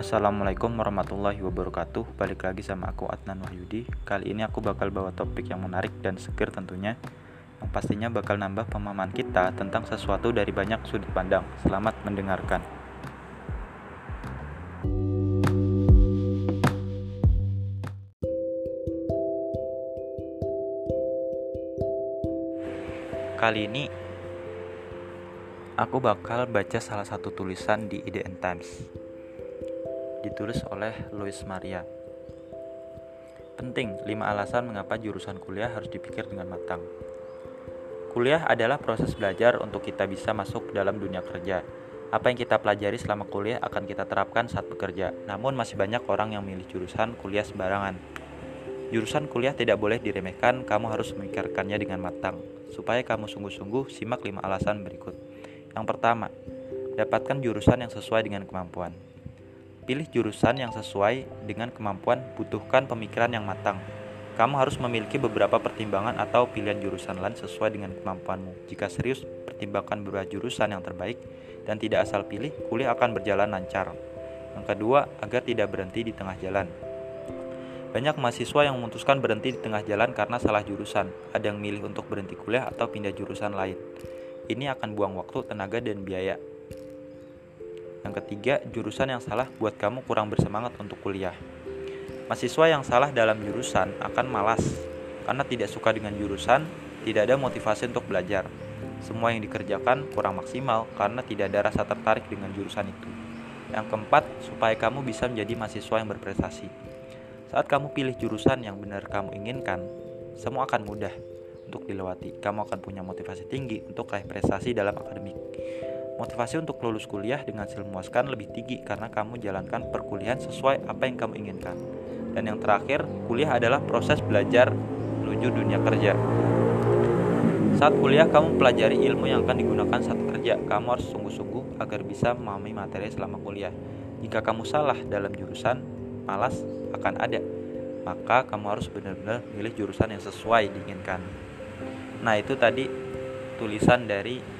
Assalamualaikum warahmatullahi wabarakatuh. Balik lagi sama aku Adnan Wahyudi. Kali ini aku bakal bawa topik yang menarik dan seger tentunya Yang pastinya bakal nambah pemahaman kita tentang sesuatu dari banyak sudut pandang. Selamat mendengarkan. Kali ini aku bakal baca salah satu tulisan di IDN Times ditulis oleh Louis Maria Penting, 5 alasan mengapa jurusan kuliah harus dipikir dengan matang Kuliah adalah proses belajar untuk kita bisa masuk dalam dunia kerja apa yang kita pelajari selama kuliah akan kita terapkan saat bekerja. Namun masih banyak orang yang milih jurusan kuliah sembarangan. Jurusan kuliah tidak boleh diremehkan, kamu harus memikirkannya dengan matang. Supaya kamu sungguh-sungguh, simak 5 alasan berikut. Yang pertama, dapatkan jurusan yang sesuai dengan kemampuan. Pilih jurusan yang sesuai dengan kemampuan, butuhkan pemikiran yang matang. Kamu harus memiliki beberapa pertimbangan atau pilihan jurusan lain sesuai dengan kemampuanmu. Jika serius, pertimbangkan beberapa jurusan yang terbaik dan tidak asal pilih, kuliah akan berjalan lancar. Yang kedua, agar tidak berhenti di tengah jalan. Banyak mahasiswa yang memutuskan berhenti di tengah jalan karena salah jurusan. Ada yang milih untuk berhenti kuliah atau pindah jurusan lain. Ini akan buang waktu, tenaga, dan biaya. Yang ketiga, jurusan yang salah buat kamu kurang bersemangat untuk kuliah. Mahasiswa yang salah dalam jurusan akan malas karena tidak suka dengan jurusan, tidak ada motivasi untuk belajar. Semua yang dikerjakan kurang maksimal karena tidak ada rasa tertarik dengan jurusan itu. Yang keempat, supaya kamu bisa menjadi mahasiswa yang berprestasi. Saat kamu pilih jurusan yang benar kamu inginkan, semua akan mudah untuk dilewati. Kamu akan punya motivasi tinggi untuk raih prestasi dalam akademik. Motivasi untuk lulus kuliah dengan hasil memuaskan lebih tinggi karena kamu jalankan perkuliahan sesuai apa yang kamu inginkan. Dan yang terakhir, kuliah adalah proses belajar menuju dunia kerja. Saat kuliah, kamu pelajari ilmu yang akan digunakan saat kerja. Kamu harus sungguh-sungguh agar bisa memahami materi selama kuliah. Jika kamu salah dalam jurusan, malas akan ada. Maka kamu harus benar-benar milih jurusan yang sesuai diinginkan. Nah, itu tadi tulisan dari